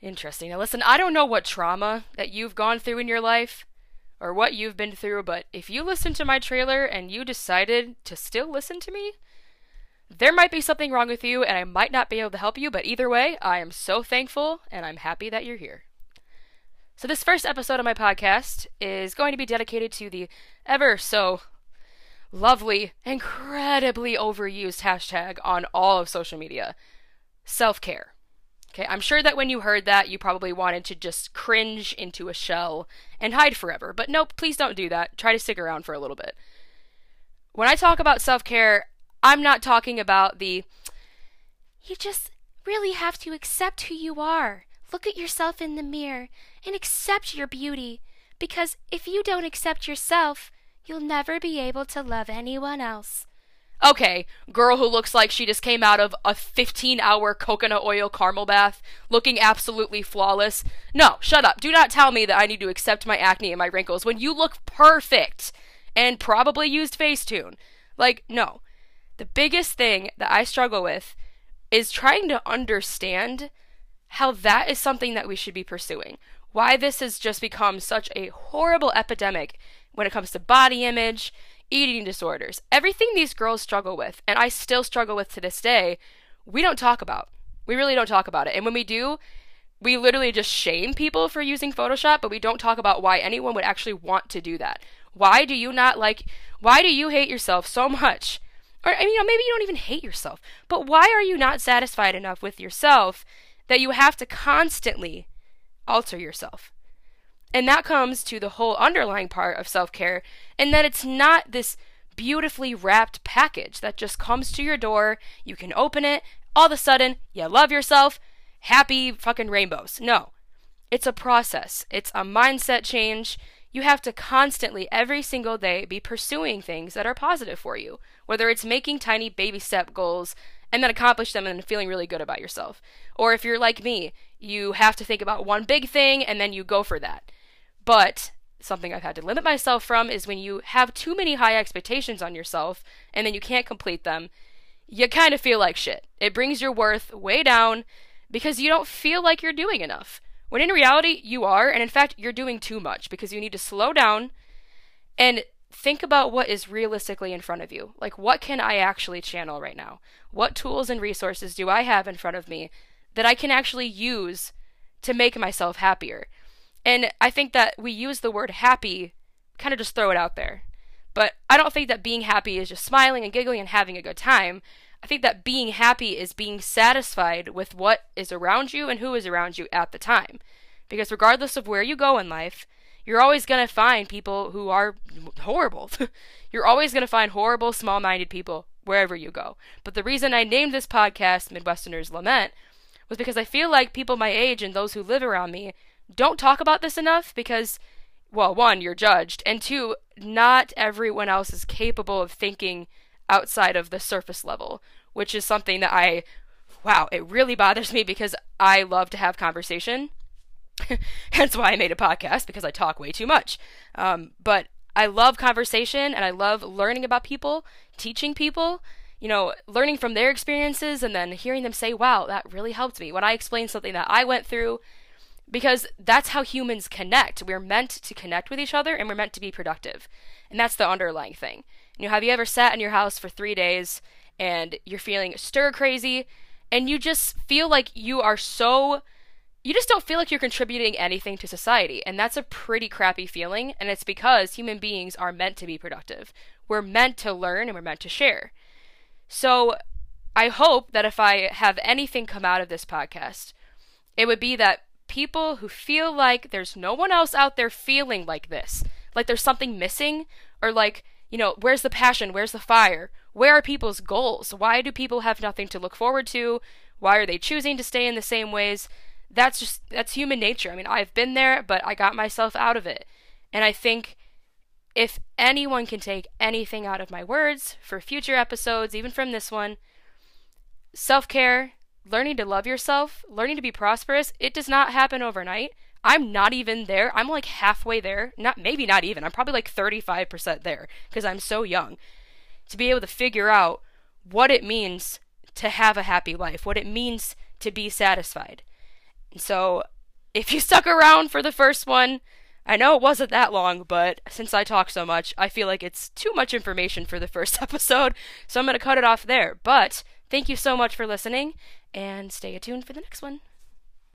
Interesting. Now, listen, I don't know what trauma that you've gone through in your life or what you've been through, but if you listened to my trailer and you decided to still listen to me, there might be something wrong with you and I might not be able to help you, but either way, I am so thankful and I'm happy that you're here. So, this first episode of my podcast is going to be dedicated to the ever so lovely, incredibly overused hashtag on all of social media self care. Okay, I'm sure that when you heard that, you probably wanted to just cringe into a shell and hide forever. But nope, please don't do that. Try to stick around for a little bit. When I talk about self care, I'm not talking about the you just really have to accept who you are. Look at yourself in the mirror and accept your beauty. Because if you don't accept yourself, you'll never be able to love anyone else. Okay, girl who looks like she just came out of a 15 hour coconut oil caramel bath, looking absolutely flawless. No, shut up. Do not tell me that I need to accept my acne and my wrinkles when you look perfect and probably used Facetune. Like, no. The biggest thing that I struggle with is trying to understand how that is something that we should be pursuing. Why this has just become such a horrible epidemic when it comes to body image eating disorders, everything these girls struggle with, and I still struggle with to this day, we don't talk about. We really don't talk about it. And when we do, we literally just shame people for using Photoshop, but we don't talk about why anyone would actually want to do that. Why do you not like, why do you hate yourself so much? Or, I mean, you know, maybe you don't even hate yourself, but why are you not satisfied enough with yourself that you have to constantly alter yourself? And that comes to the whole underlying part of self care, and that it's not this beautifully wrapped package that just comes to your door, you can open it, all of a sudden, you love yourself, happy fucking rainbows. No. It's a process, it's a mindset change. You have to constantly, every single day, be pursuing things that are positive for you, whether it's making tiny baby step goals and then accomplish them and feeling really good about yourself. Or if you're like me, you have to think about one big thing and then you go for that. But something I've had to limit myself from is when you have too many high expectations on yourself and then you can't complete them, you kind of feel like shit. It brings your worth way down because you don't feel like you're doing enough. When in reality, you are, and in fact, you're doing too much because you need to slow down and think about what is realistically in front of you. Like, what can I actually channel right now? What tools and resources do I have in front of me that I can actually use to make myself happier? And I think that we use the word happy, kind of just throw it out there. But I don't think that being happy is just smiling and giggling and having a good time. I think that being happy is being satisfied with what is around you and who is around you at the time. Because regardless of where you go in life, you're always going to find people who are horrible. you're always going to find horrible, small minded people wherever you go. But the reason I named this podcast Midwesterners Lament was because I feel like people my age and those who live around me don't talk about this enough because, well, one, you're judged, and two, not everyone else is capable of thinking outside of the surface level, which is something that I, wow, it really bothers me because I love to have conversation. Hence why I made a podcast because I talk way too much. Um, but I love conversation and I love learning about people, teaching people, you know, learning from their experiences and then hearing them say, wow, that really helped me. When I explain something that I went through, because that's how humans connect. We're meant to connect with each other and we're meant to be productive. And that's the underlying thing. You know, have you ever sat in your house for three days and you're feeling stir crazy and you just feel like you are so you just don't feel like you're contributing anything to society. And that's a pretty crappy feeling. And it's because human beings are meant to be productive. We're meant to learn and we're meant to share. So I hope that if I have anything come out of this podcast, it would be that people who feel like there's no one else out there feeling like this, like there's something missing, or like, you know, where's the passion? Where's the fire? Where are people's goals? Why do people have nothing to look forward to? Why are they choosing to stay in the same ways? That's just, that's human nature. I mean, I've been there, but I got myself out of it. And I think if anyone can take anything out of my words for future episodes, even from this one, self care learning to love yourself, learning to be prosperous, it does not happen overnight. I'm not even there. I'm like halfway there. Not maybe not even. I'm probably like 35% there because I'm so young. To be able to figure out what it means to have a happy life, what it means to be satisfied. And so, if you stuck around for the first one, I know it wasn't that long, but since I talk so much, I feel like it's too much information for the first episode, so I'm going to cut it off there. But Thank you so much for listening, and stay tuned for the next one.